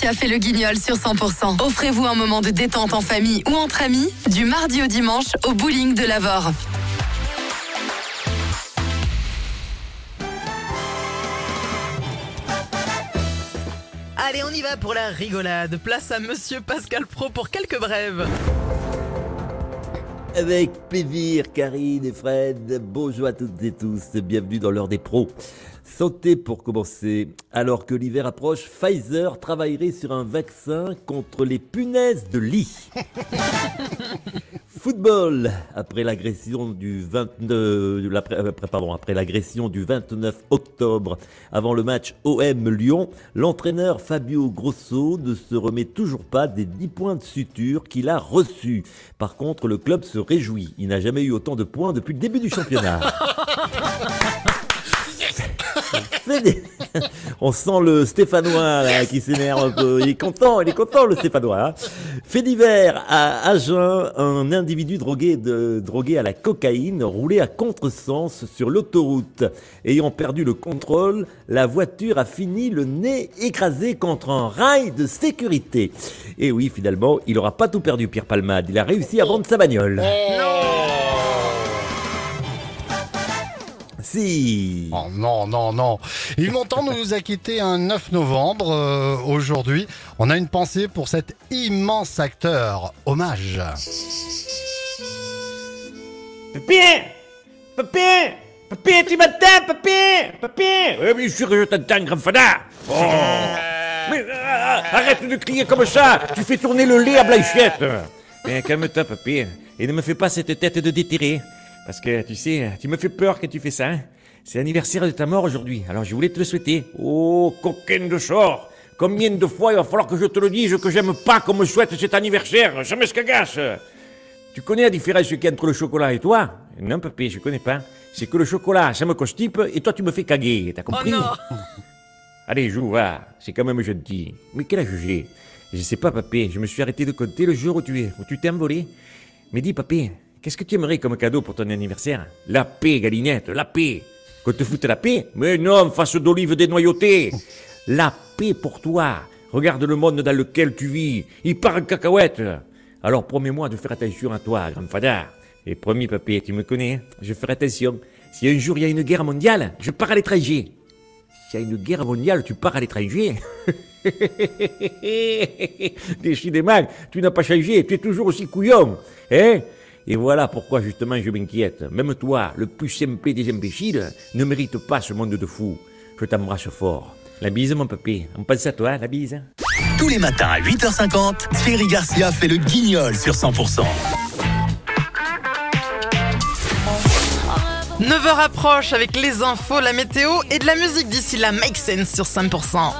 Fait le guignol sur 100%. Offrez-vous un moment de détente en famille ou entre amis du mardi au dimanche au bowling de Lavore. Allez, on y va pour la rigolade. Place à Monsieur Pascal Pro pour quelques brèves. Avec plaisir, Karine et Fred. Bonjour à toutes et tous. Bienvenue dans l'heure des pros. Santé pour commencer. Alors que l'hiver approche, Pfizer travaillerait sur un vaccin contre les punaises de lit. Football. Après l'agression du 29, après, pardon, après l'agression du 29 octobre, avant le match OM Lyon, l'entraîneur Fabio Grosso ne se remet toujours pas des 10 points de suture qu'il a reçus. Par contre, le club se réjouit. Il n'a jamais eu autant de points depuis le début du championnat. On sent le Stéphanois qui s'énerve un peu. Il est content, il est content le Stéphanois. Hein. Fait d'hiver à Agen, un individu drogué, à la cocaïne roulait à contresens sur l'autoroute. Ayant perdu le contrôle, la voiture a fini le nez écrasé contre un rail de sécurité. Et oui, finalement, il n'aura pas tout perdu, Pierre Palmade. Il a réussi à vendre sa bagnole. Oh non, non, non. Il m'entend nous acquitter un 9 novembre. Euh, aujourd'hui, on a une pensée pour cet immense acteur. Hommage. Papier Papier Papier, tu m'entends, papier Papier Oui, bien sûr que je t'entends, grand fada. Oh. Mais euh, arrête de crier comme ça Tu fais tourner le lait à Blanchette Mais calme-toi, papier. Et ne me fais pas cette tête de déterré. Parce que, tu sais, tu me fais peur quand tu fais ça. Hein. C'est l'anniversaire de ta mort aujourd'hui, alors je voulais te le souhaiter. Oh, coquin de sort Combien de fois il va falloir que je te le dise que j'aime pas qu'on me souhaite cet anniversaire Ça me scagasse Tu connais la différence qu'il y a entre le chocolat et toi? Non, papé, je connais pas. C'est que le chocolat, ça me constipe et toi, tu me fais caguer. T'as compris? Oh non Allez, joue, va. C'est quand même gentil. Mais quel âge j'ai? Je sais pas, papé. Je me suis arrêté de compter le jour où tu es, où tu t'es envolé. Mais dis, papé, Qu'est-ce que tu aimerais comme cadeau pour ton anniversaire? La paix, Galinette, la paix. Qu'on te foute la paix? Mais non, face d'olive dénoyautée. La paix pour toi. Regarde le monde dans lequel tu vis. Il part en cacahuète. Alors promets-moi de faire attention à toi, grand fada. Et promis, papé, tu me connais, je ferai attention. Si un jour il y a une guerre mondiale, je pars à l'étranger. S'il y a une guerre mondiale, tu pars à l'étranger Décidément, tu n'as pas changé, tu es toujours aussi couillon. Hein et voilà pourquoi justement je m'inquiète. Même toi, le plus simple des imbéciles, ne mérite pas ce monde de fous. Je t'embrasse fort. La bise, mon papy. On pense à toi, la bise. Tous les matins à 8h50, Thierry Garcia fait le guignol sur 100%. 9h approche avec les infos, la météo et de la musique d'ici là. Make sense sur 5%.